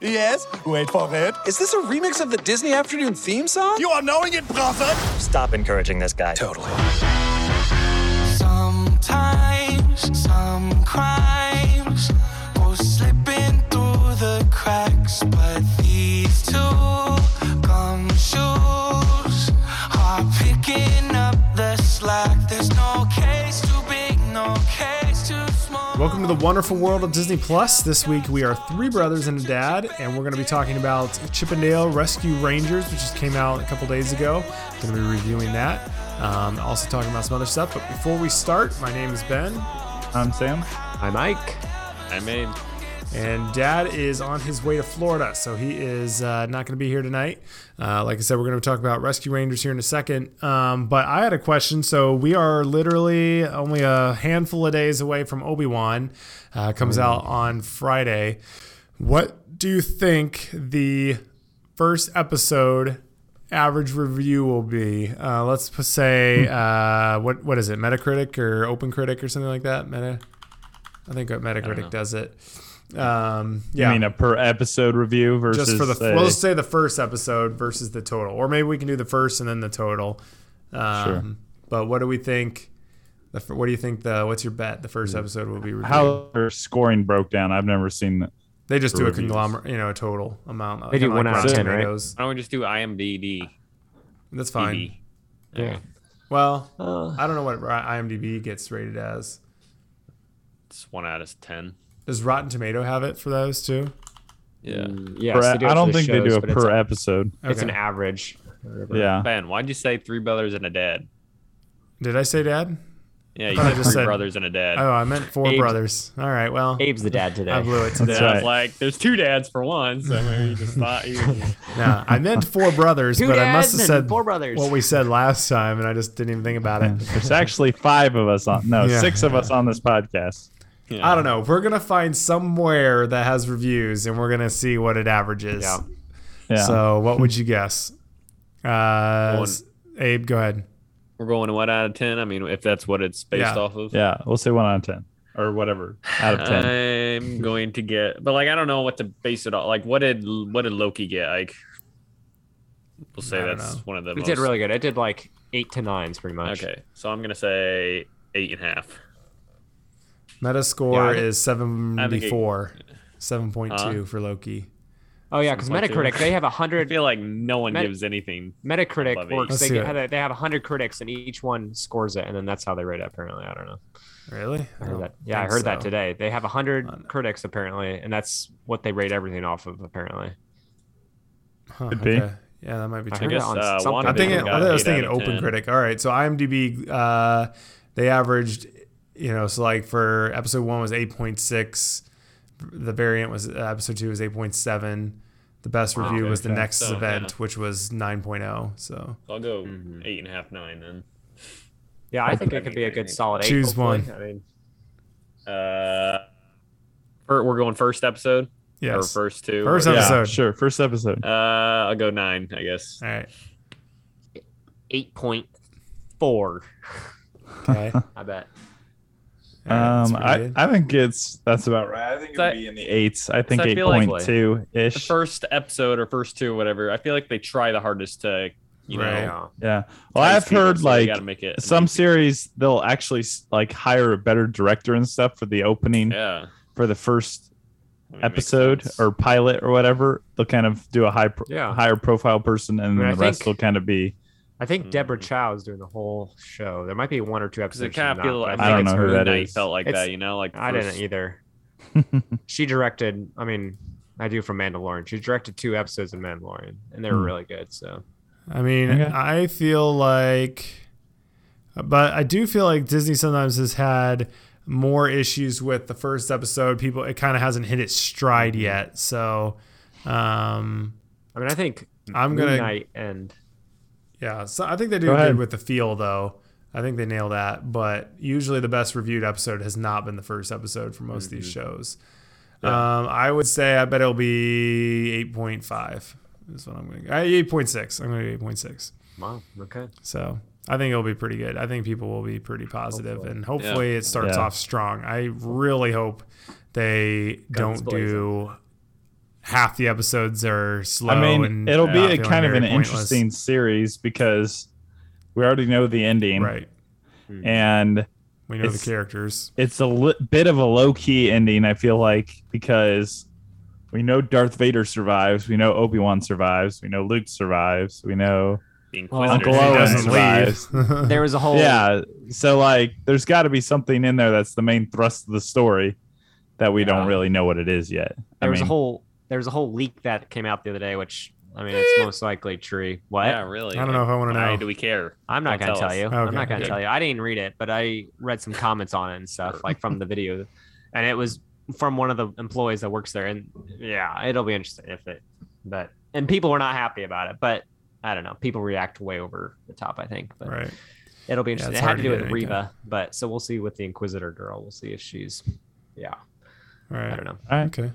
Yes, wait for it. Is this a remix of the Disney Afternoon theme song? You are knowing it, brother. Stop encouraging this guy. Totally. Sometimes some crimes go slipping through the cracks, but the wonderful world of Disney Plus. This week we are three brothers and a dad, and we're going to be talking about Chip 'N Dale Rescue Rangers, which just came out a couple days ago. Going to be reviewing that. Um, also talking about some other stuff. But before we start, my name is Ben, I'm Sam. I'm Mike. I'm Abe. And Dad is on his way to Florida, so he is uh, not going to be here tonight. Uh, like I said, we're going to talk about Rescue Rangers here in a second. Um, but I had a question. So we are literally only a handful of days away from Obi Wan. Uh, comes out on Friday. What do you think the first episode average review will be? Uh, let's say uh, what what is it? Metacritic or Open Critic or something like that? Meta. I think Metacritic does it. Um, yeah. You mean a per episode review versus just for the a- we'll just say the first episode versus the total, or maybe we can do the first and then the total. Um, Sure. But what do we think? The, what do you think? The what's your bet? The first episode will be reviewed. how their scoring broke down. I've never seen that. they just the do a conglomerate, you know, a total amount. They do kinda one out of Rotten 10, right? Tomatoes. Why don't we just do IMDb? That's fine. DB? Yeah. Well, Uh, I don't know what IMDb gets rated as. It's one out of ten. Does Rotten Tomato have it for those too? Yeah. Mm, yes, Per- they do I don't the think they do shows, a but it's per a- episode. It's an average. Yeah. Ben, why'd you say three brothers and a dad? Did I say Dad? Yeah, you thought I said just three said- brothers and a dad. Oh, I meant four Abe's- brothers. All right. Well, Abe's the dad today. I blew it today. That's yeah, I was like, there's two dads for one, so maybe you just thought you. No, I meant four brothers, Two but I must have said four brothers. what we said last time, and I just didn't even think about it. There's actually five of us on. No, Yeah. six of us on this podcast. Yeah. I don't know. We're gonna find somewhere that has reviews, and we're gonna see what it averages. Yeah. Yeah. So, what would you guess? Uh, One. Abe, go ahead. We're going one out of ten. I mean, if that's what it's based Yeah. off of. yeah, we'll say one out of ten or whatever out of ten. I'm going to get, but like I don't know what to base it on. Like, what did what did Loki get? Like, we'll say that's know. one of the. It most, did really good. It did like eight to nines, pretty much. Okay, so I'm gonna say eight and a half. Metascore Yeah, is seventy-four, seven point two Huh? for Loki. Oh yeah, because Metacritic they have a I hundred. I feel like no one Met- gives anything. Metacritic works. They get, it. have- they have hundred critics and each one scores it, and then that's how they rate it. Apparently, I don't know. Really? I heard that. Yeah, I heard that today. They have a hundred critics apparently, and that's what they rate everything off of. Apparently, Huh, Could be. okay. Yeah, that might be I true. heard guess, uh, I think They it, got I was thinking Open 10. Critic. All right, so IMDb uh, they averaged, you know, so like for episode one was eight point six, the variant was uh, episode two was eight point seven. The best review okay, was the okay. Nexus So, event, yeah. which was 9.0. So I'll go Mm-hmm. eight and a half, nine then. yeah, I think it could be a good solid eight. Choose hopefully. one. I mean, Uh, we're going first episode or yes, first two. First or- Yeah, episode. sure. First episode. Uh, I'll go nine, I guess. all right, eight point four. okay. I bet. All right, Um, I, good. I think it's that's about right. I think it'll be in the eights. I think I eight feel like- point two The ish. first episode or first two, whatever. I feel like they try the hardest to, you know. Right. Yeah. Yeah. Well, I've heard so they like gotta make it some series they'll actually like hire a better director and stuff for the opening Yeah. for the first I mean, episode or pilot or whatever. They'll kind of do a high pro- Yeah. higher profile person, and mean, then I the rest think- will kind of be. I think Deborah Mhm. Chow is doing the whole show. There might be one or two episodes. it kind of she's feel. not, I, I think don't it's know who Moon that Knight is. Felt like It's- that, you know. Like I first- didn't either. she directed. I mean, I do from Mandalorian. She directed two episodes of Mandalorian, and they were Hmm. really good. So I mean, Okay. I feel like, but I do feel like Disney sometimes has had more issues with the first episode. People, it kind of hasn't hit its stride yet. So, um, I mean, I think I'm gonna- Knight and yeah, so I think they do Go good ahead. with the feel though. I think they nail that. But usually, the best reviewed episode has not been the first episode for most of these shows. Um, I would say I bet it'll be eight point five. Is what I'm going. to Eight point six. I'm going to eight point six. wow, okay, So I think it'll be pretty good. I think people will be pretty positive, Hopefully. and hopefully it starts Yeah. off strong. I really hope they don't blazing. do half the episodes are slow. I mean, and it'll be a kind of an pointless. interesting series because we already know the ending, right? and We know the characters. it's a li- bit of a low key ending. I feel like because we know Darth Vader survives, we know Obi Wan survives, we know Luke survives, we know The Well, Inquisitor. Uncle Owen survives. There was a whole Yeah, so like, there's got to be something in there that's the main thrust of the story that we don't really know what it is yet. I there was mean, a whole there was a whole leak that came out the other day, which I mean it's most likely true. What? Yeah, really. I don't know if I want to Why know. do we care? I'm not Don't gonna tell tell us. you. Okay, I'm not gonna good. tell you. I didn't read it, but I read some comments on it and stuff, like from the video, and it was from one of the employees that works there. And yeah, it'll be interesting if it, but and people were not happy about it, but I don't know. People react way over the top, I think, but right. it'll be it's interesting. it hard had to to do get with any Reva, but so we'll see with the Inquisitor girl. We'll see if she's, yeah, Right. I don't know. all right. Okay.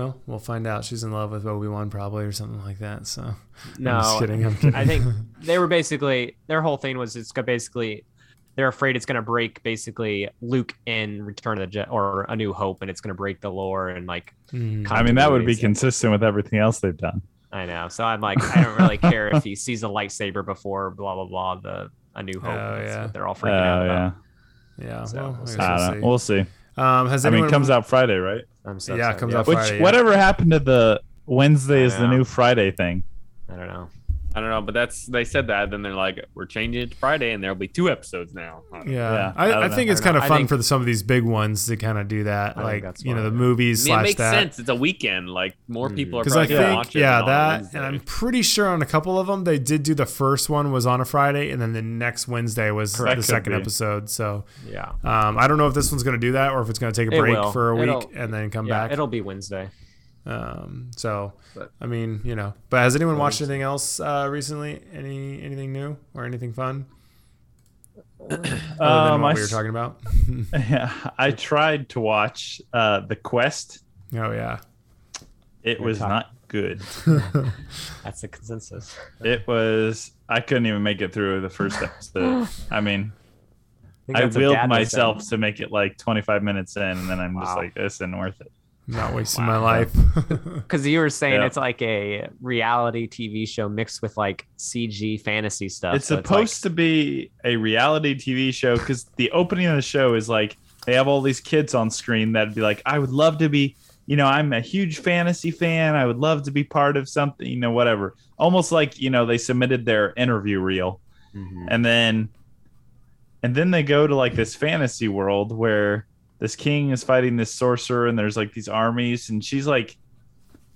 Well, we'll find out. She's in love with Obi Wan probably or something like that. So No, I'm just kidding. I'm kidding. I think they were basically their whole thing was it's basically they're afraid it's going to break basically Luke in Return of the Jedi or A New Hope, and it's going to break the lore and like. Mm. I mean, that would be continuity. consistent with everything else they've done. I know, so I'm like, I don't really care if he sees a lightsaber before blah blah blah the A New Hope. Oh, That's yeah. what they're all Oh freaking out yeah, about. yeah. So, well, we'll see. we'll see. Know. We'll see. Um, has I mean, it comes out Friday, right? I'm so Yeah, it comes Yep. out Which Friday, yeah. whatever happened to the Wednesday I is the know. new Friday thing? I don't know. I don't know, but that's they said that. Then they're like, we're changing it to Friday, and there'll be two episodes now. I. Yeah, Yeah, I, I I, think know. it's kind of fun think- for the, some of these big ones to kind of do that, I like you know the movies I mean, it makes that. sense. It's a weekend. Like more Mm. people are Because I probably gonna think, watch it yeah, that, and I'm pretty sure on a couple of them they did do the first one was on a Friday, and then the next Wednesday was Correct. the second episode. So Yeah, um, I don't know if this one's going to do that or if it's going to take a It break will. for a week It'll- and then come yeah, back. it'll be Wednesday. Um, so But- I mean, you know, but has anyone watched anything else uh, recently? Any anything new or anything fun? Other than Um, what I we were talking about. Yeah, I tried to watch uh, the Quest. oh yeah. It We're was talk- not good. That's the consensus. It was. I couldn't even make it through the first episode. I mean, think I that's willed myself saying. to make it like 25 minutes in, and then I'm just like, this isn't worth it. Not wasting my life. Because you were saying Yeah. it's like a reality TV show mixed with like CG fantasy stuff. it's so supposed to be a reality TV show because the opening of the show is like they have all these kids on screen that'd be like, I would love to be, you know, I'm a huge fantasy fan. I would love to be part of something, you know, whatever. Almost like, you know, they submitted their interview reel Like, Mhm. and then and then they go to like this fantasy world where this king is fighting this sorcerer and there's like these armies and she's like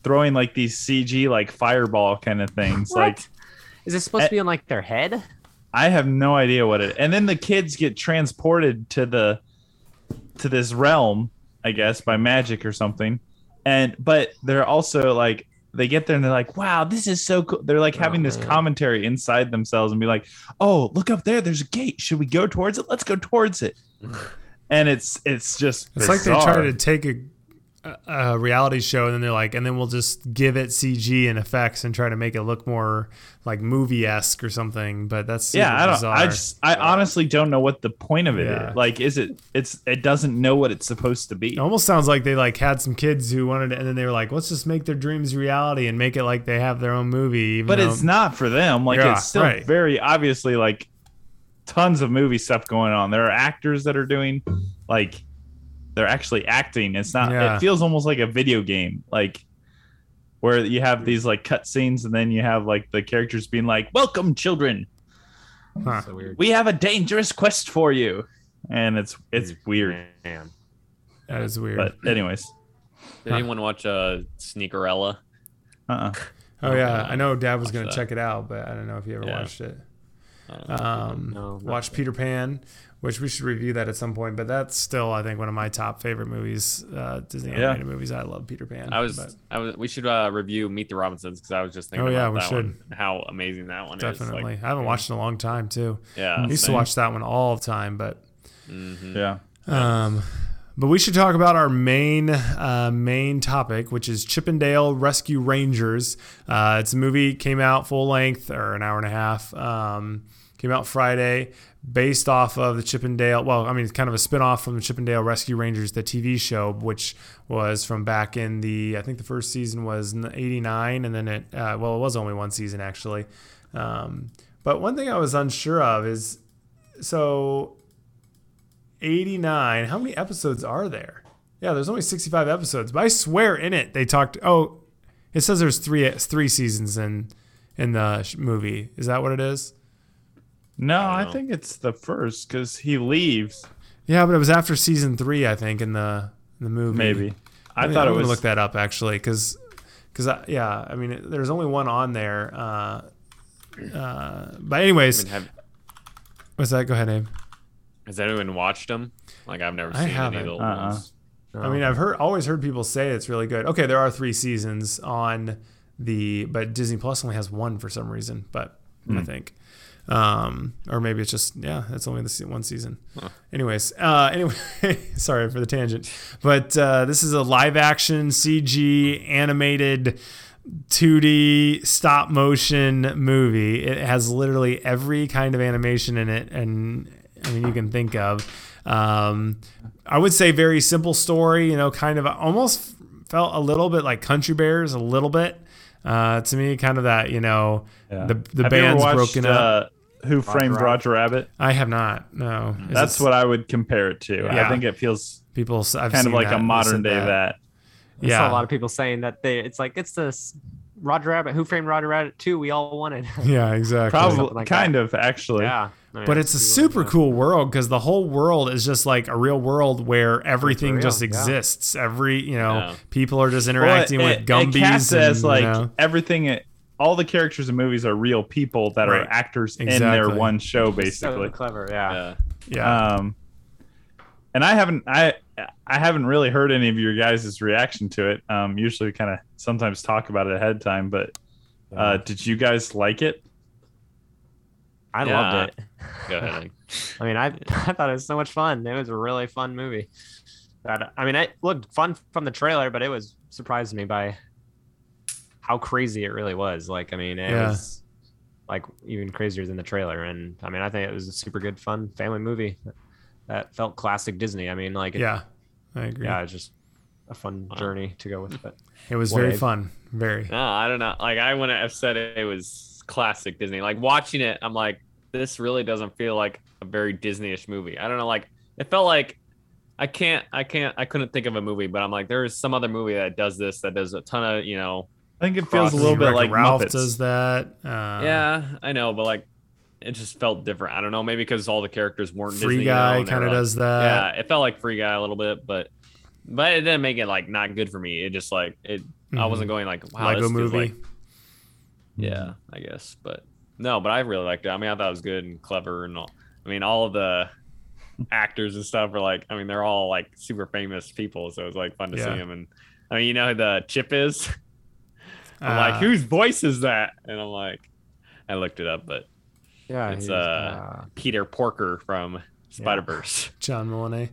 throwing like these CG like fireball kind of things What? like Is it supposed Eh, to be on like their head? I have no idea what it. And then the kids get transported to the to this realm, I guess, by magic or something. And but they're also like they get there and they're like, "Wow, this is so cool." They're like having this commentary inside themselves and be like, "Oh, look up there. There's a gate. Should we go towards it? Let's go towards it." and it's it's just It's like they try to take a, a, reality show and then they're like, and then we'll just give it CG and effects and try to make it look more like movie esque or something. But that's yeah, I don't. Bizarre. I just, I honestly don't know what the point of it is. Yeah. Like, is it? It's, it doesn't know what it's supposed to be. It almost sounds like they like had some kids who wanted it, and then they were like, let's just make their dreams reality and make it like they have their own movie. But though- it's not for them. Like Yeah, it's still right. very obviously like tons of movie stuff going on. There are actors that are doing like they're actually acting. It's not. Yeah. It feels almost like a video game, like where you have these like cut scenes and then you have like the characters being like, "Welcome, children. Huh. So weird. We have a dangerous quest for you," and it's it's weird. Man. That is weird. But anyways, Did anyone watch uh, Sneakerella? uh-uh. oh yeah, I know Dad was gonna that. check it out, but I don't know if you ever Yeah. watched it. I don't. Um, No, not watch Peter Pan, which we should review that at some point. But that's still, I think, one of my top favorite movies, uh, Disney Yeah. animated movies. I love Peter Pan. I was, but I was. We should uh, review Meet the Robinsons because I was just thinking Oh, yeah, about we that should. one. How amazing that one definitely. is. Like, I haven't watched in a long time too. yeah, I used to watch that one all the time, but Mhm. yeah. Um, but we should talk about our main uh, main topic, which is Chip 'N Dale Rescue Rangers. Uh, it's a movie came out full length or an hour and a half. Um, came out Friday, based off of the Chip 'N Dale. Well, I mean, it's kind of a spinoff from the Chip 'N Dale Rescue Rangers, the TV show, which was from back in the. I think the first season was '89, and then it. Uh, well, it was only one season actually. Um, but one thing I was unsure of is, so 89. How many episodes are there? Yeah, there's only 65 episodes, but I swear in it they talked. Oh, it says there's three three seasons in in the movie. Is that what it is? No, I I, think it's the first because he leaves. Yeah, but it was after season three, I think, in the in the movie. Maybe. I I mean, thought I'm it gonna was. look that up actually, because because yeah, I mean, it- there's only one on there. Uh, uh, but anyways, have, what's that? Go ahead, Abe. Has anyone watched them? Like I've never I seen any of the old Uh-uh. ones. I mean, I've heard always heard people say it's really good. Okay, there are three seasons on the, but Disney Plus only has one for some reason. But I think, um, or maybe it's just yeah, it's only the one season. Anyways, uh, anyway, sorry for the tangent, but uh, this is a live action CG animated. 2D stop motion movie. It has literally every kind of animation in it, and I mean you can think of. Um, I would say very simple story. You know, kind of almost felt a little bit like Country Bears, a little bit uh, to me. Kind of that you know Yeah. the the Have you ever band's watched, broken up. Uh, Who Framed Rabbit? Roger Rabbit? I have not. No, Is That's it- what I would compare it to. Yeah. I think it feels people. s- I've kind of like that. a modern day that. I saw Yeah, a lot of people saying that they it's like it's this Roger Rabbit, Who Framed Roger Rabbit 2 we all wanted. yeah, exactly. Probably like kind of actually. yeah. I But it's a super yeah. cool world because the whole world is just like a real world where everything real, just yeah. exists. Every you know, Yeah. people are just Well, interacting it, with it Gumbies. casts it as and, like you know, everything. All the characters in movies are real people that Right. are actors in their one show, So basically. clever, yeah. Yeah. yeah, Um, and I haven't I I haven't really heard any of your guys' reaction to it. Um, usually we kind of sometimes talk about it ahead of time, but uh, did you guys like it? I Yeah. loved it. Go ahead. I mean, I I thought it was so much fun. It was a really fun movie. That I mean, it looked fun from the trailer, but it was surprised me by how crazy it really was. Like, I mean, it Yeah. was like even crazier than the trailer. And I mean, I think it was a super good, fun family movie that felt classic Disney. I mean, like, it, yeah, I agree. yeah, it's just a fun journey to go with it. It was What, very Abe? fun. Very. No, I don't know. Like I wouldn't have said it was classic Disney. Like watching it, I'm like, this really doesn't feel like a very Disney-ish movie. I don't know. Like it felt like I can't, I can't, I couldn't think of a movie, but I'm like, there is some other movie that does this, that does a ton of, you know. I think it feels a little bit like Ralph Muppets. does that. Uh, yeah, I know, but like, it just felt different. I don't know, maybe because all the characters weren't Free Disney. you know, Guy they were kind of like- does that. Yeah, it felt like Free Guy a little bit, but but it didn't make it like not good for me. It just like it. I Mhm. wasn't going like wow, Lego this movie. like Yeah, I guess. But no, but I really liked it. I mean, I thought it was good and clever and all. I mean, all of the actors and stuff are like, I mean, they're all like super famous people, so it was like fun to Yeah. see them. And I mean, you know who the chip is? I'm Uh, like, whose voice is that? And I'm like, I looked it up, but Yeah, It's, he's, uh, Peter Porker from Spider Verse. John Mulaney.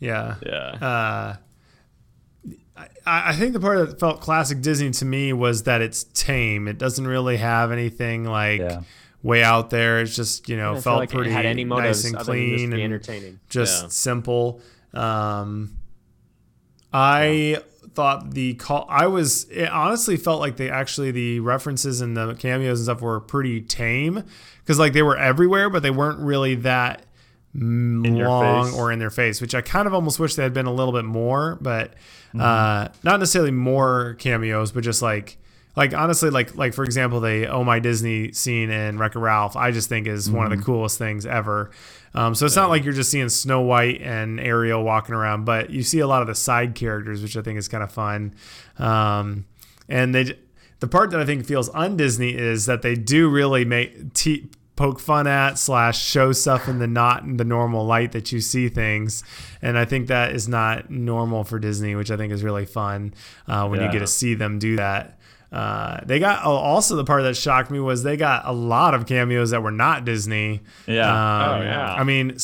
Yeah. Yeah. Uh, I, I think the part that felt classic Disney to me was that it's tame. It doesn't really have anything like Yeah. way out there. It's just you know felt like pretty any motives nice and other just clean and entertaining. just Yeah. simple. Um, I thought the call. I was it honestly felt like they actually the references and the cameos and stuff were pretty tame because like they were everywhere, but they weren't really that In your long face. or in their face, which I kind of almost wish they had been a little bit more, but Mm-hmm. uh, not necessarily more cameos, but just like. Like honestly, like like for example, the "Oh My Disney" scene in Wreck-It Ralph, I just think is one of Mm-hmm. the coolest things ever. Um, so it's not like you're just seeing Snow White and Ariel walking around, but you see a lot of the side characters, which I think is kind of fun. Um, and they, the part that I think feels un-Disney is that they do really make te- poke fun at slash show stuff in the not in the normal light that you see things, and I think that is not normal for Disney, which I think is really fun uh, when you get to see them do that. Uh, they got oh, also the part that shocked me was they got a lot of cameos that were not Disney. Yeah. Um, Oh, yeah. I mean,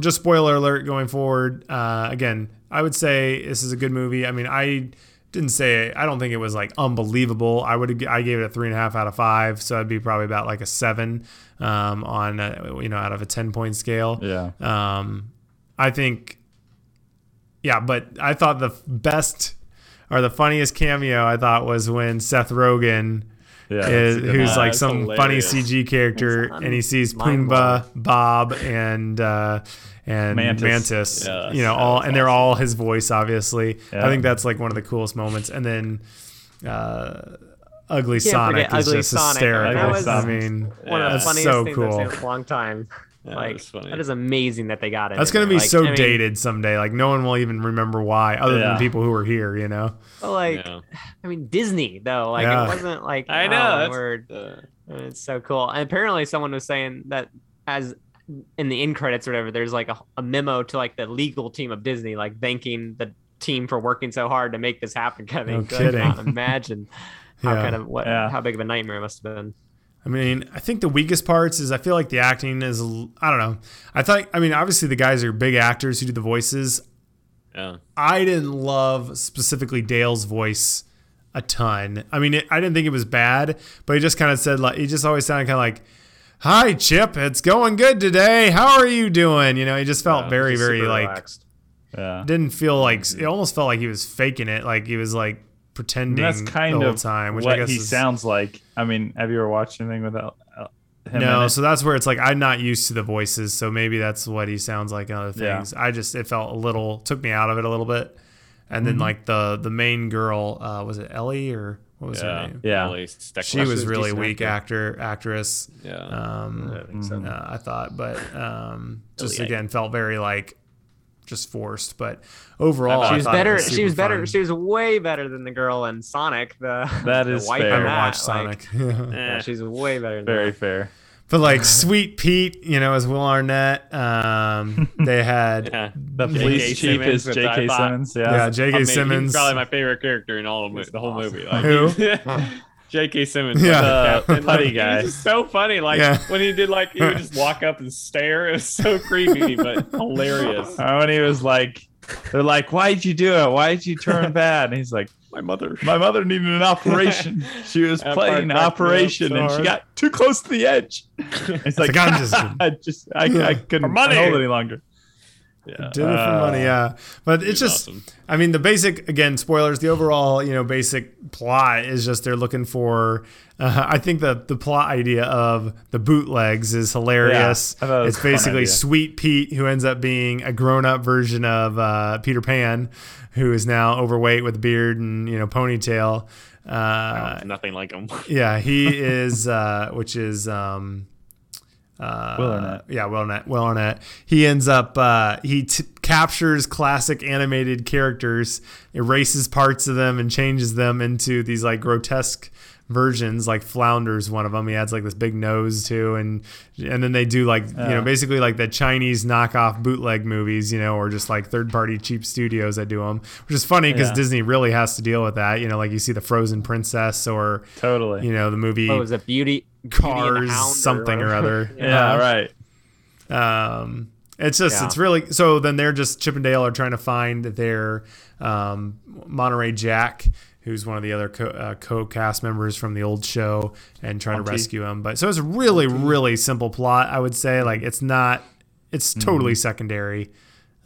just spoiler alert going forward. Uh, again, I would say this is a good movie. I mean, I didn't say I don't think it was like unbelievable. I would I gave it a three and a half out of five, so I'd be probably about like a seven um, on a, you know out of a ten point scale. Yeah. Um, I think, yeah, but I thought the best or the funniest cameo I thought was when Seth Rogen Yeah. is, that's a good who's like some hilarious. funny CG character, and he sees mind-blowing. Pumbaa, Bob, and uh, and Mantis. Mantis. Yeah, you know, all was and they're all his voice, obviously. Yeah. I think that's like one of the coolest moments. And then uh, Ugly Sonic is Ugly just Sonic. hysterical. That I was mean, One of the that's funniest so things cool. I've seen in a long time. Yeah, like that's funny. that is amazing that they got it. That's gonna be Like, so I mean, dated someday. Like no one will even remember why, other Yeah. than people who were here. You know. but, like, Yeah. I mean, Disney though. Like Yeah. it wasn't like I oh, know. my that's- word. uh, It's so cool. And apparently, someone was saying that as in the end credits or whatever, there's like a, a memo to like the legal team of Disney, like thanking the team for working so hard to make this happen. Kind No of kidding. I cannot imagine how Yeah. kind of what Yeah. how big of a nightmare it must have been. I mean, I think the weakest parts is I feel like the acting is I don't know. I thought I mean obviously the guys are big actors who do the voices. yeah. I didn't love specifically Dale's voice a ton. I mean, it, I didn't think it was bad, but he just kind of said like he just always sounded kind of like, "Hi, Chip, it's going good today. How are you doing?" You know, he just felt Yeah, very, Just very like relaxed. Yeah. didn't feel like it almost felt like he was faking it, like he was like And pretending that's kind the whole of time, which what I guess he is, sounds like. I mean, have you ever watched anything without uh, him? No, so that's where it's like I'm not used to the voices, so maybe that's what he sounds like in other Yeah. things. I just it felt a little took me out of it a little bit, and then like the the main girl uh, was it Ellie or what was her Yeah. name? Yeah. Ellie She was was really weak actor actress. Yeah. Um, I think so. uh, I thought, but um, just Ellie. again felt very like just forced. But overall, She was better. was she was better. fun. She was way better than the girl in Sonic. The That the is fair. I in haven't that, watched like, Sonic. yeah, she's way better. Than Very that. fair. But like Sweet Pete, you know, as Will Arnett, um, they had Yeah. The J.K. police chief is J.K. Simmons. Yeah. yeah, J.K. I mean, Simmons. He's probably my favorite character in all of mo- the whole movie. Like, Who? J.K. Simmons. Yeah. like, The and, like, putty guy. was just so funny. Like Yeah. when he did, like he would just walk up and stare. It was so creepy, but hilarious. Uh, when he was like, they're like, "Why'd you do it? Why'd you turn bad?" And he's like, My mother. "My mother needed an operation. She was playing part cracked operation, and she got too close to the edge." It's like, like, I'm just- I just, I, I couldn't money. hold it any longer. Yeah. Did it for money, yeah. But it's just, awesome. I mean, the basic again, spoilers. The overall, you know, basic plot is just they're looking for. Uh, I think the the plot idea of the bootlegs is hilarious. Yeah, I thought it was it's basically. Sweet Pete who ends up being a grown up version of uh, Peter Pan, who is now overweight with beard and you know ponytail. Uh, Nothing like him. yeah, he is, uh, which is um, uh, Will Arnett. Yeah, Will Arnett. Will Arnett. He ends up uh, he t- captures classic animated characters, erases parts of them, and changes them into these like grotesque versions. Like Flounder's one of them. He adds like this big nose too, and and then they do like you know basically like the Chinese knockoff bootleg movies, you know, or just like third party cheap studios that do them, which is funny because Yeah. Disney really has to deal with that. You know, like you see the Frozen Princess or Totally. you know the movie What was it? Beauty, Beauty and the Cars Hound something or whatever. other. yeah, Uh, right. Um, it's just Yeah. it's really so. Then they're just Chip 'N Dale are trying to find their um, Monterey Jack, who's one of the other co- uh, co-cast members from the old show, and trying to rescue him. But so it's a really really simple plot. I would say like it's not. It's totally secondary.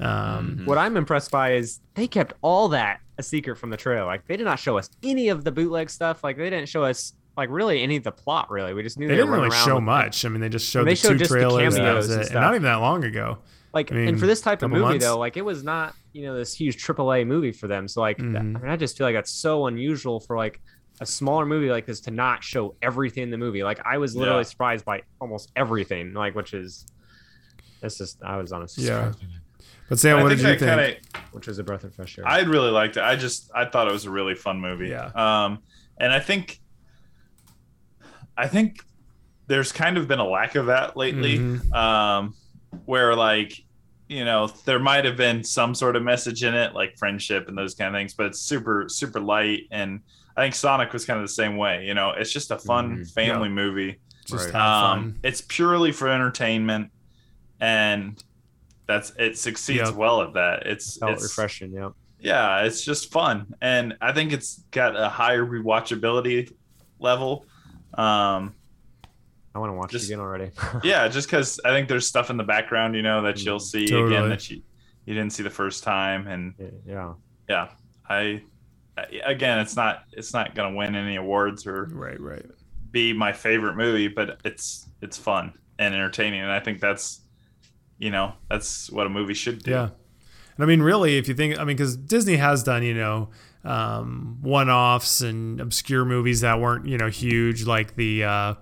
Um, What I'm impressed by is they kept all that a secret from the trailer. Like they did not show us any of the bootleg stuff. Like they didn't show us like really any of the plot. Really, we just knew They they, didn't really show with- much. I mean, they just showed They the showed two just the trailers. and that was cameos and it. And not even that long ago. Like, I mean, and for this type of movie months. though, like it was not you know this huge AAA movie for them. So like, that- Mhm. I mean, I just feel like that's so unusual for like a smaller movie like this to not show everything in the movie. Like I was literally Yeah. surprised by almost everything. Like which is, it's just I was honestly Yeah. surprised, But Sam, I what did you I think? kinda- which was a breath of fresh air. I really liked it. I just I thought it was a really fun movie. Yeah. Um, and I think I think there's kind of been a lack of that lately. Mhm. Um, where like you know there might have been some sort of message in it, like friendship and those kind of things, but it's super super light. And I think Sonic was kind of the same way. You know, it's just a fun Mhm. family movie. Just Right. have fun. Um, it's purely for entertainment, and that's it succeeds Yep. well at that. It's it's refreshing. Yeah. yeah, it's just fun, and I think it's got a higher rewatchability level. Um, I want to watch Just- it again already. yeah, just because I think there's stuff in the background, you know, that you'll see Totally. again that you you didn't see the first time, and yeah. yeah, I I- again, it's not it's not gonna win any awards or Right, right. be my favorite movie, but it's it's fun and entertaining, and I think that's you know that's what a movie should do. Yeah. And I mean, really, if you think, I mean, because Disney has done, you know, um, one offs and obscure movies that weren't, you know, huge, like the, uh,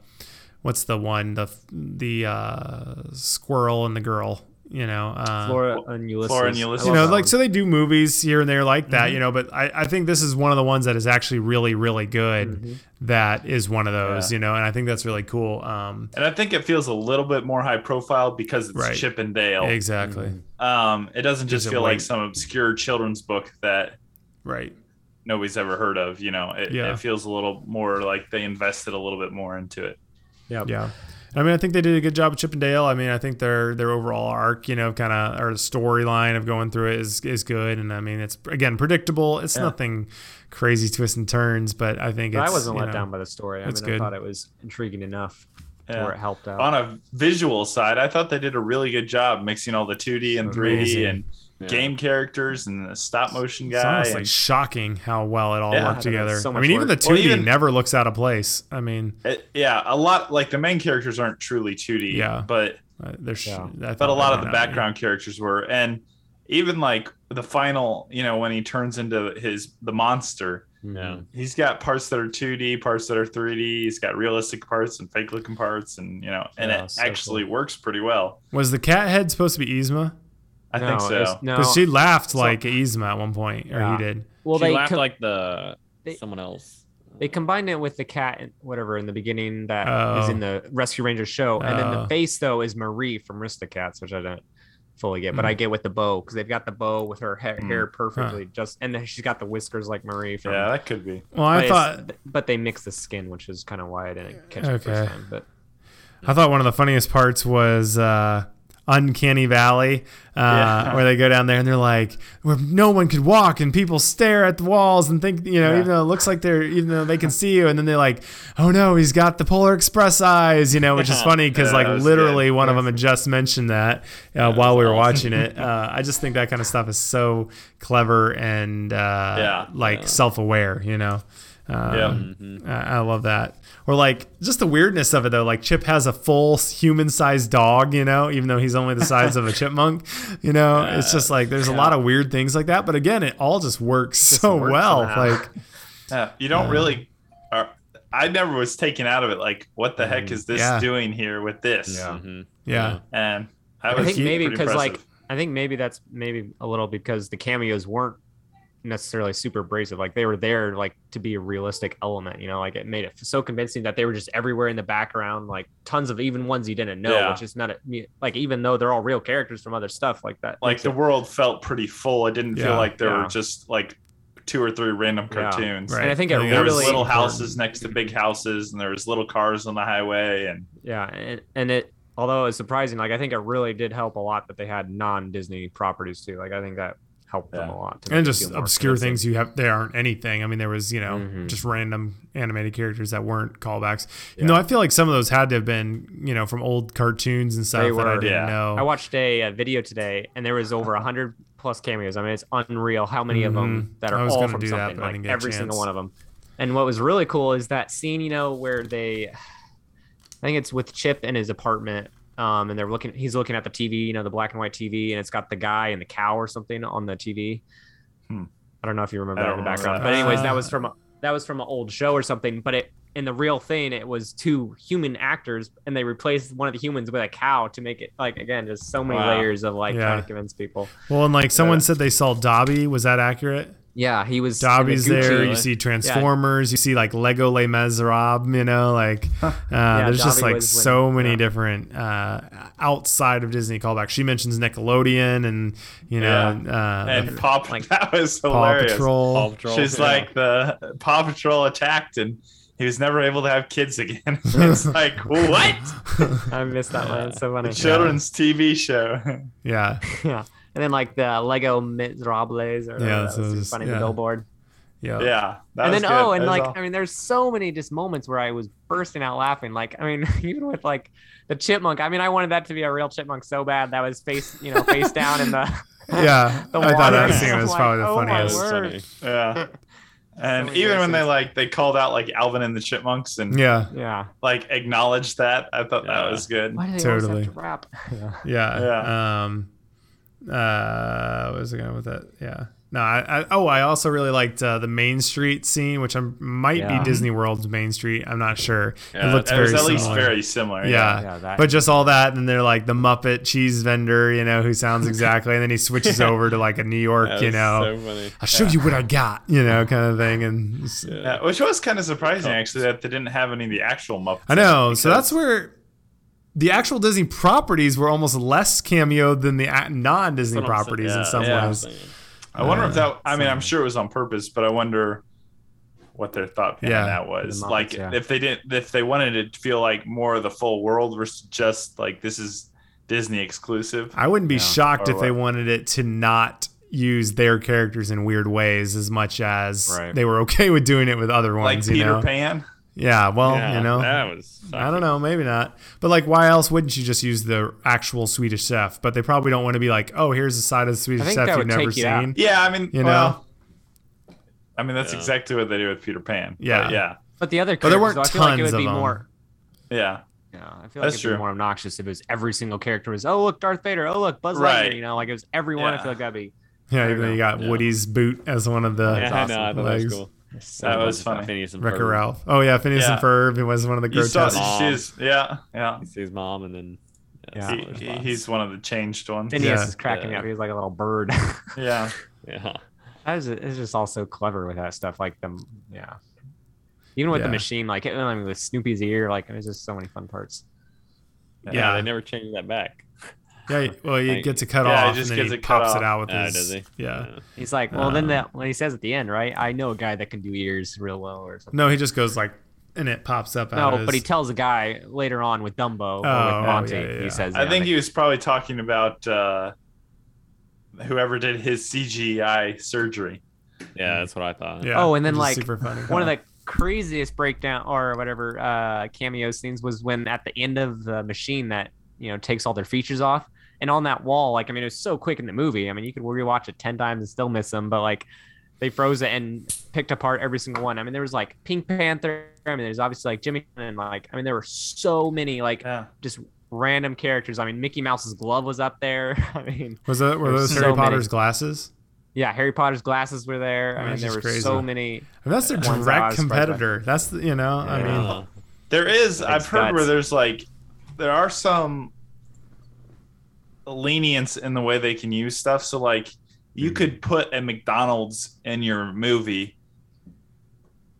what's the one? The, the uh, squirrel and the girl, you know. Uh, Flora and Ulysses. Flora and Ulysses. you know, like one. so they do movies here and there like that, Mm-hmm. you know. But I, I think this is one of the ones that is actually really, really good. Mm-hmm. That is one of those, Yeah. you know, and I think that's really cool. Um, And I think it feels a little bit more high profile because it's Right. Chip and Dale. exactly, Um, it doesn't just Doesn't feel wait. like some obscure children's book that right. nobody's ever heard of. You know, it, Yeah. it feels a little more like they invested a little bit more into it. Yeah. Yeah. I mean, I think they did a good job of Chip and Dale. I mean, I think their their overall arc, you know, kind of or the storyline of going through it is is good. And I mean, it's again predictable. It's nothing crazy twists and turns, but I think But it's, I wasn't let know, down by the story. I it's mean, good. I thought it was intriguing enough Yeah. where it helped out. On a visual side, I thought they did a really good job mixing all the 2D and 3D Amazing. And game characters and the stop motion It's guy. almost and- like shocking how well it all Yeah. worked I think it's together. so I much mean, even the 2D Well, even- never looks out of place. I mean, it- yeah, a lot like the main characters aren't truly 2D. Yeah. but uh, there's Yeah. I but thought a lot of the might not be. background characters were and even like the final you know when he turns into his the monster Yeah. he's got parts that are 2d parts that are 3d he's got realistic parts and fake looking parts and you know and Yeah, it so actually works pretty well Was the cat head supposed to be Yzma? I no, think so it's- No, Because she laughed like Yzma at one point, or Yeah. he did. well, she they laughed com- like the they- someone else. they combined it with the cat, and whatever, in the beginning that is Oh. in the Rescue Rangers show, and then Oh. the face though is Marie from Aristocats, which I don't fully get, but I get with the bow because they've got the bow with her hair, Mm. hair perfectly just, and then she's got the whiskers like Marie from. yeah that could be Well, I thought but they mix the skin, which is kind of why I didn't catch it Okay. first time. But I thought one of the funniest parts was uh, Uncanny Valley, uh, Yeah. where they go down there and they're like, where no one could walk and people stare at the walls and think, you know, Yeah. even though it looks like they're, even though they can see you, and then they're like, oh no, he's got the Polar Express eyes, you know, which is funny because Yeah, like literally good. one of them had just mentioned that uh, while we were watching it. Uh, I just think that kind of stuff is so clever and uh, Yeah. like self-aware, you know. Um, Yeah. Mm-hmm. I, I love that. Or like just the weirdness of it though. Like Chip has a full human-sized dog, you know, even though he's only the size of a chipmunk. You know, it's just like there's a lot of weird things like that. But again, it all just works so works well. somehow. Like yeah you don't really uh, i never was taken out of it like what the heck is this Yeah. doing here with this Yeah. Mhm. yeah, and that I was think maybe because like. I think maybe that's maybe a little because the cameos weren't necessarily super abrasive. Like they were there like to be a realistic element. You know, like it made it so convincing that they were just everywhere in the background, like tons of even ones you didn't know, Yeah. which is not a, like even though they're all real characters from other stuff like that. like the it- world felt pretty full it didn't Yeah. feel like there Yeah. were just like two or three random Yeah. cartoons Right. and I think it I there that was really little important. houses next to big houses and there was little cars on the highway and Yeah, and, and it although it's surprising, like I think it really did help a lot that they had non-Disney properties too. Like I think that helped them a lot. to and just obscure convincing. things you have. They aren't anything. I mean, there was you know Mhm. just random animated characters that weren't callbacks. You know, I feel like some of those had to have been you know from old cartoons and stuff They that I didn't yeah. know. I watched a, uh video today, and there was over hundred plus cameos. I mean, it's unreal how many of them Mhm. that I are was all from do that, something. but like didn't get a every single one of them. And what was really cool is that scene, you know, where they, I think it's with Chip in his apartment, um, and they're looking. He's looking at the TV, you know, the black and white TV, and it's got the guy and the cow or something on the TV. Hmm. I don't know if you remember that in the background, that. but anyways, that was from a, that was from an old show or something. But it in the real thing, it was two human actors, and they replaced one of the humans with a cow to make it like again, just so many Wow. layers of like Yeah. trying to convince people. well, and like someone Yeah. said they saw Dobby. Was that accurate? Yeah, he was in the Dobby's there. You see Transformers. You see like Lego Les Miserables. You know, like uh, there's just like so when- many yeah. different uh, outside of Disney callbacks. She mentions Nickelodeon and you know uh, and Paw like- that was Paw hilarious. Patrol. Paw Patrol. She's yeah. like the Paw Patrol attacked and he was never able to have kids again. it's like what? I missed that one. It's so funny. A children's TV show. Yeah, yeah. And then like the Lego Miserables or Yeah, yeah, that so was funny yeah. the billboard. Yeah. Yeah. That and then good. oh, and like all- I mean, there's so many just moments where I was bursting out laughing. Like I mean, even with like the chipmunk. I mean, I wanted that to be a real chipmunk so bad that was face you know face down in the Yeah, the I thought that scene I'm was like, probably the oh my funniest. word. yeah. And many even when they like they called out like Alvin and the Chipmunks and Yeah, Yeah. like acknowledged that, I thought that was good. Why do they always Totally. have to rap? Yeah. yeah. Yeah. Um, uh, what was I going with that? Yeah. No, I, I oh, I also really liked uh, the Main Street scene, which I'm, might Yeah. be Disney World's Main Street. I'm not sure. Yeah, it looked very was at least similar. very similar. yeah. Yeah, that- but just all that, and they're like the Muppet cheese vendor, you know, who sounds exactly, and then he switches over to like a New York, you know, so funny. I'll show you what I got, you know, kind of thing, and it's- Yeah, which was kind of surprising actually that they didn't have any of the actual Muppets. I know. So that's where the actual Disney properties were almost less cameoed than the non-Disney That's what I'm properties saying. in some Yeah. ways. I wonder if Uh, that. I mean, I'm sure it was on purpose, but I wonder what their thought behind Yeah. that was. The Muppets, like yeah. if they didn't, if they wanted it to feel like more of the full world versus just like this is Disney exclusive. I wouldn't be Yeah. shocked Or if they wanted it to not use their characters in weird ways as much as Right. they were okay with doing it with other Like ones. you Peter know? Pan. Yeah. Well, yeah, you know. that was. I don't know, maybe not. But like, why else wouldn't you just use the actual Swedish chef? But they probably don't want to be like, oh, here's a side of the Swedish chef you've never take you out. seen. Yeah, I mean, You well, I mean that's Yeah. exactly what they do with Peter Pan. But Yeah. yeah, But the other But there weren't though, I feel like it tons would be of 'em. more. yeah. Yeah, I feel like That's it'd be more obnoxious if it was every single character was, oh look, Darth Vader, oh look, Buzz Right. Lightyear, you know, like it was everyone. I feel like that'd be Yeah, I even you got Yeah. Woody's boot as one of the Yeah, I know. I thought that legs. was cool. That was funny. Phineas and Wrecker Ferb. Ralph. Oh yeah, Phineas Yeah. and Ferb. He was one of the You saw, grotesque. did you see his, yeah, yeah. He sees mom, and then Yeah. some He, other he- spots. he's one of the changed ones. Phineas Yeah. is cracking me Yeah. up. He was like a little bird. Yeah, yeah. that was it's just all so clever with that stuff. Like them, yeah. Even with Yeah. the machine, like I mean, with Snoopy's ear, like it was just so many fun parts. yeah, Yeah. They never changed that back. Yeah, well, he Like- gets it cut Yeah, off, just and then gets he it pops off. it out with Ah, his. does he? Yeah. He's like, well, then Uh. that when he says at the end, right? I know a guy that can do ears real well, or something. No, he just goes like, and it pops up. No, of but he tells a guy later on with Dumbo or Oh, with Monty. yeah, yeah, yeah. He says, I think he was probably talking about uh, whoever did his CGI surgery. Yeah, that's what I thought. Yeah. Oh, and then, like, super funny. one of the craziest breakdown or whatever uh cameo scenes was when at the end of the machine that you know takes all their features off and on that wall like i mean it was so quick in the movie i mean you could rewatch it 10 times and still miss them but like they froze it and picked apart every single one i mean there was like pink panther i mean there's obviously like jimmy and like i mean there were so many like Yeah. just random characters i mean mickey mouse's glove was up there i mean was that were there's those so Harry many. Potter's glasses? yeah harry potter's glasses were there Oh, i mean that's there were crazy. so many I mean, that's their uh, Ones that direct was surprised by. competitor. That's the, you know, I mean, There is. Big I've heard where there's like, there are some lenience in the way they can use stuff. So like, you Mm-hmm. could put a McDonald's in your movie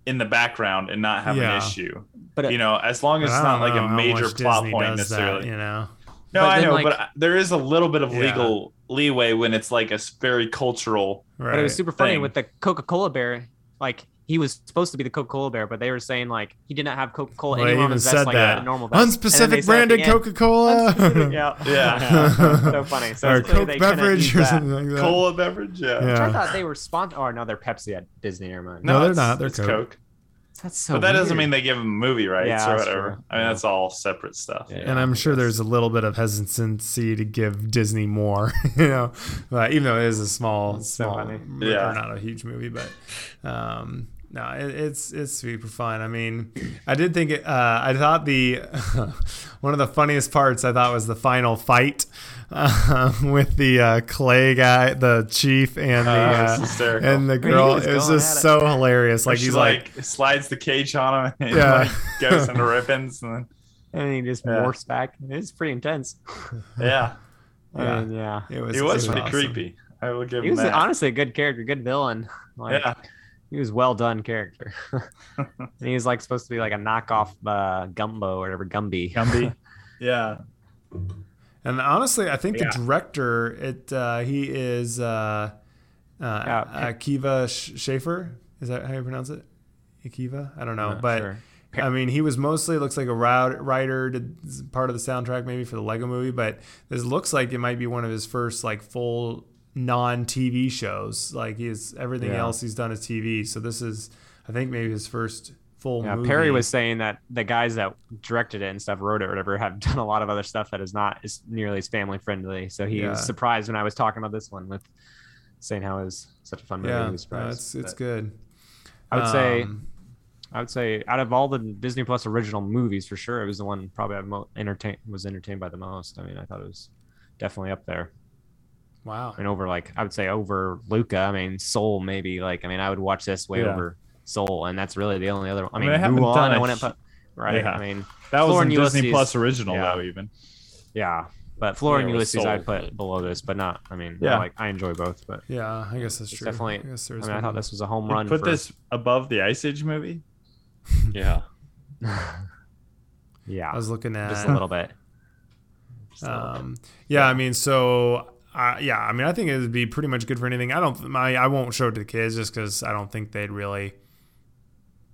in the background and not have Yeah. an issue. But, uh, you know, as long as it's not like a major plot Disney point necessarily. That, you know, No, But I then, know, like- but I- there is a little bit of Yeah. legal leeway when it's like a very cultural. right? But it was super funny thing. with the Coca Cola bear. Like he was supposed to be the Coca Cola bear, but they were saying like he did not have Coca Cola Well, they anywhere on his said vest like that. a normal vest. And then they Unspecific said at the branded Coca Cola. yeah, Yeah. so funny. So or Coke they beverage or something like that. Cola beverage, yeah. Which Yeah. I thought they were sponsored. Oh no, they're Pepsi at Disney. Never mind. No, they're not. They're it's Coke. Coke. That's so. but that doesn't mean they give them movie rights Yeah, or whatever. true. I mean, Yeah. that's all separate stuff. Yeah. and I'm sure there's a little bit of hesitancy to give Disney more, you know, but even though it is a small, so small, funny. or Yeah. not a huge movie, but um, no, it, it's it's super fun. I mean, I did think it. Uh, I thought the one of the funniest parts I thought was the final fight uh, with the uh, clay guy, the chief, and the uh, and the mean, he girl. It was just at it. so hilarious. Like Like she he's like, like, slides the cage on him and Yeah. like, goes into ribbons and then and he just Yeah. morphs back. It's pretty intense. yeah, Yeah. And, yeah. it was, he was it pretty awesome. creepy. I will give He him was that. honestly a good character, good villain. Like, yeah, he was well done character. and he was like supposed to be like a knockoff uh, Gumbo or whatever Gumby. Gumby. yeah, And honestly, I think Yeah. the director, it uh, he is uh, uh, Yeah. Akiva Sh- Schaffer. Is that how you pronounce it? Akiva? I don't know, Not but sure. I mean, he was mostly looks like a route- writer, did part of the soundtrack maybe for the Lego Movie, but this looks like it might be one of his first like full non TV shows. Like he's everything Yeah. else he's done is TV. So this is, I think, maybe his first full Yeah, movie. Perry was saying that the guys that directed it and stuff, wrote it or whatever, have done a lot of other stuff that is not as nearly as family friendly. So he Yeah. was surprised when I was talking about this one with saying how it was such a fun movie. yeah, he was no, surprised. it's it's But good. I would say, Um, I would say, out of all the Disney Plus original movies, for sure, it was the one probably I mo- entertain was entertained by the most. I mean, I thought it was definitely up there. Wow. and over like I would say over Luca. I mean, Soul maybe like I mean I would watch this way Yeah. over Soul, and that's really the only other. I I mean, mean, I haven't Mulan, done I a wouldn't put right. Yeah. I mean, That was Flora in and Disney Ulysses- Plus original yeah. though, even. yeah, but Flora and Yeah, with Ulysses I'd put below this, but not. I mean, Yeah. I like I enjoy both, but Yeah, I guess that's true. definitely. I guess I there's mean, I thought this was a home You run. put for, this above the Ice Age movie. Yeah. yeah, I was looking at just a little bit. Just a little bit. Um, yeah, I mean, so uh, yeah, I mean, I think it would be pretty much good for anything. I don't, my, I won't show it to the kids just because I don't think they'd really,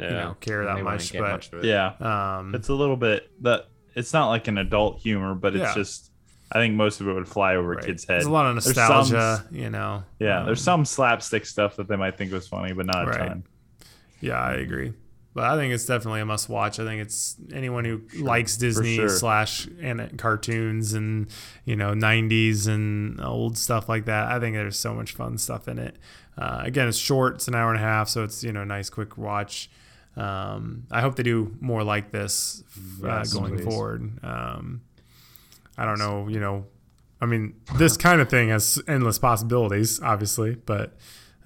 Yeah. you know, care that much. get But much it. Yeah, um, it's a little bit that it's not like an adult humor, but it's Yeah. just I think most of it would fly over right. kid's heads. there's a lot of There's some- nostalgia, you know. yeah, Um, there's some slapstick stuff that they might think was funny, but not a Right. ton. Yeah, I agree. But I think it's definitely a must watch. I think it's anyone who likes Disney sure. slash and cartoons and you know '90s and old stuff like that. I think there's so much fun stuff in it. Uh, again, it's short; it's an hour and a half, so it's you know a nice, quick watch. Um, I hope they do more like this uh, Yes, going please. forward. Um, I don't know, you know, I mean, this kind of thing has endless possibilities, obviously, but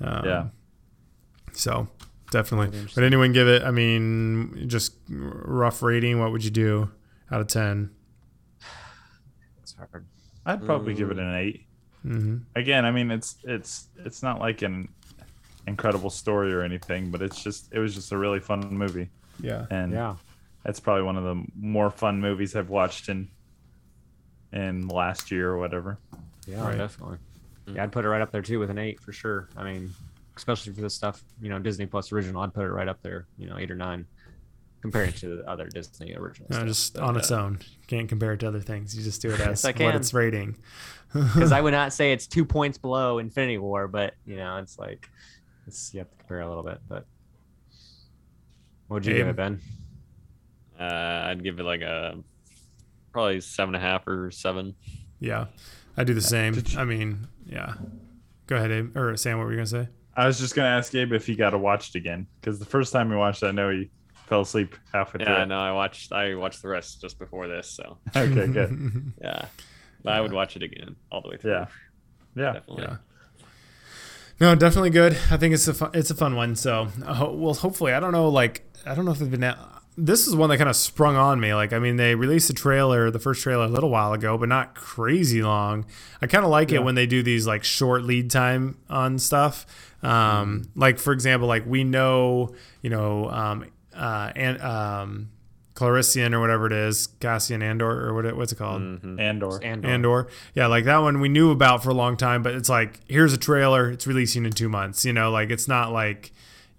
um, Yeah. so definitely. Would anyone give it? I mean, just rough rating. What would you do out of ten? It's hard. I'd probably give it an 8 Mm-hmm. Again, I mean, it's it's it's not like an incredible story or anything, but it's just it was just a really fun movie, Yeah. and Yeah, it's probably one of the more fun movies I've watched in in last year or whatever. yeah, Right. definitely. Yeah, I'd put it right up there too with an eight for sure. I mean, especially for this stuff, you know, Disney Plus original, I'd put it right up there. You know, eight or nine, compared to the other Disney original. No, just on its own. Can't compare it to other things. You just do it as I what its rating. because I would not say it's two points below Infinity War, but you know, it's like it's you have to compare a little bit. But what would you give it, Ben? Uh, I'd give it like a probably seven and a half or seven. Yeah, I do the same. I mean, yeah. Go ahead, Abe. Or Sam, what were you gonna say? I was just gonna ask Gabe if he got to watch it again because the first time he watched it, I know he fell asleep halfway through. Yeah, it. no, I watched I watched the rest just before this, so Okay, good. yeah. But I would watch it again all the way through. Yeah, yeah. Definitely. Yeah. No, definitely good. I think it's a fun, it's a fun one. So, uh, well, hopefully, I don't know. Like, I don't know if they've been. This is one that kind of sprung on me. Like, I mean, they released the trailer, the first trailer, a little while ago, but not crazy long. I kind of like it when they do these like short lead time on stuff. Um, like for example, like we know, you know, um, uh, and um, Clarissian or whatever it is, Cassian Andor or what it, what's it called? Andor. And Andor. Yeah, like that one we knew about for a long time, but it's like here's a trailer, it's releasing in two months. You know, like it's not like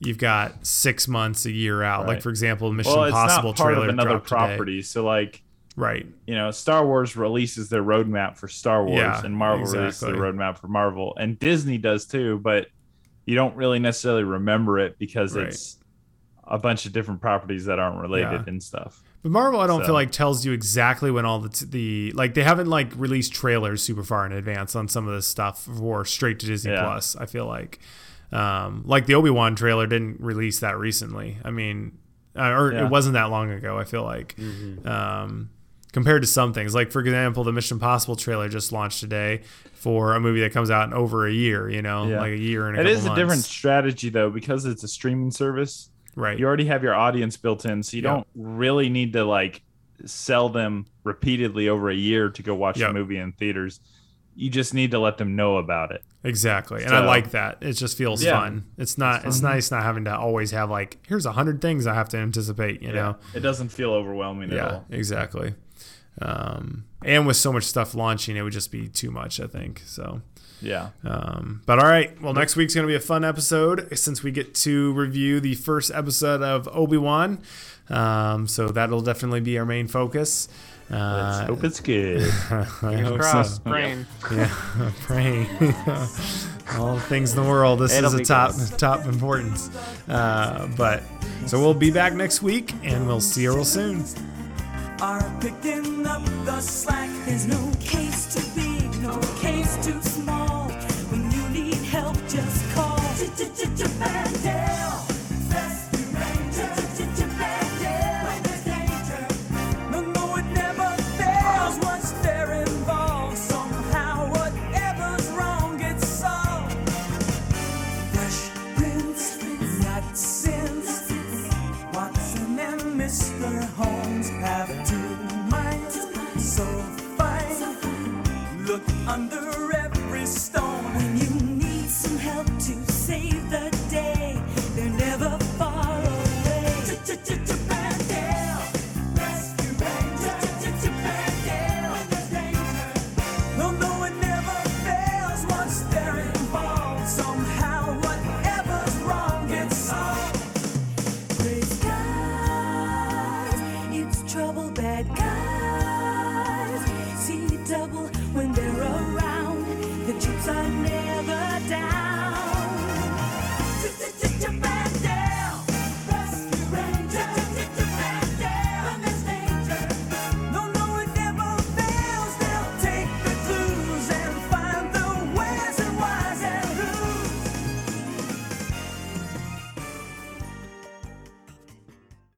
you've got six months, a year out. Like for example, Mission Well, Impossible part trailer of another dropped today. property, so like Right. you know, Star Wars releases their roadmap for Star Wars, Yeah, and Marvel releases exactly. their roadmap for Marvel, and Disney does too. But you don't really necessarily remember it because Right. it's a bunch of different properties that aren't related Yeah. and stuff. But Marvel, I don't So- feel like tells you exactly when all the t- the like they haven't like released trailers super far in advance on some of this stuff for straight to Disney Yeah. Plus. I feel like, um, like the Obi Wan trailer didn't release that recently. I mean, uh, or Yeah. it wasn't that long ago. I feel like, um, compared to some things, like for example, the Mission Impossible trailer just launched today for a movie that comes out in over a year. You know, Yeah. like a year and a It is a months. different strategy though because it's a streaming service. right? You already have your audience built in, so you don't really need to like sell them repeatedly over a year to go watch Yep. the movie in theaters. You just need to let them know about it. Exactly, and I like that. It just feels Yeah. fun. It's not. It's, nice not having to always have like, here's a hundred things I have to anticipate. You know. it doesn't feel overwhelming at Yeah. all. Exactly. Um, and with so much stuff launching, it would just be too much. I think so. Yeah. Um, but all right. Well, next week's going to be a fun episode since we get to review the first episode of Obi Wan. Um, so that'll definitely be our main focus. Let's Uh, hope it's good. I Fingers hope crossed. so. Praying. Yeah, praying. All the things in the world. This It'll is a top good. top importance. Uh, but so we'll be back next week, and we'll see you real soon. are picking up the slack. There's no case too big, no case too small. When you need help, just call.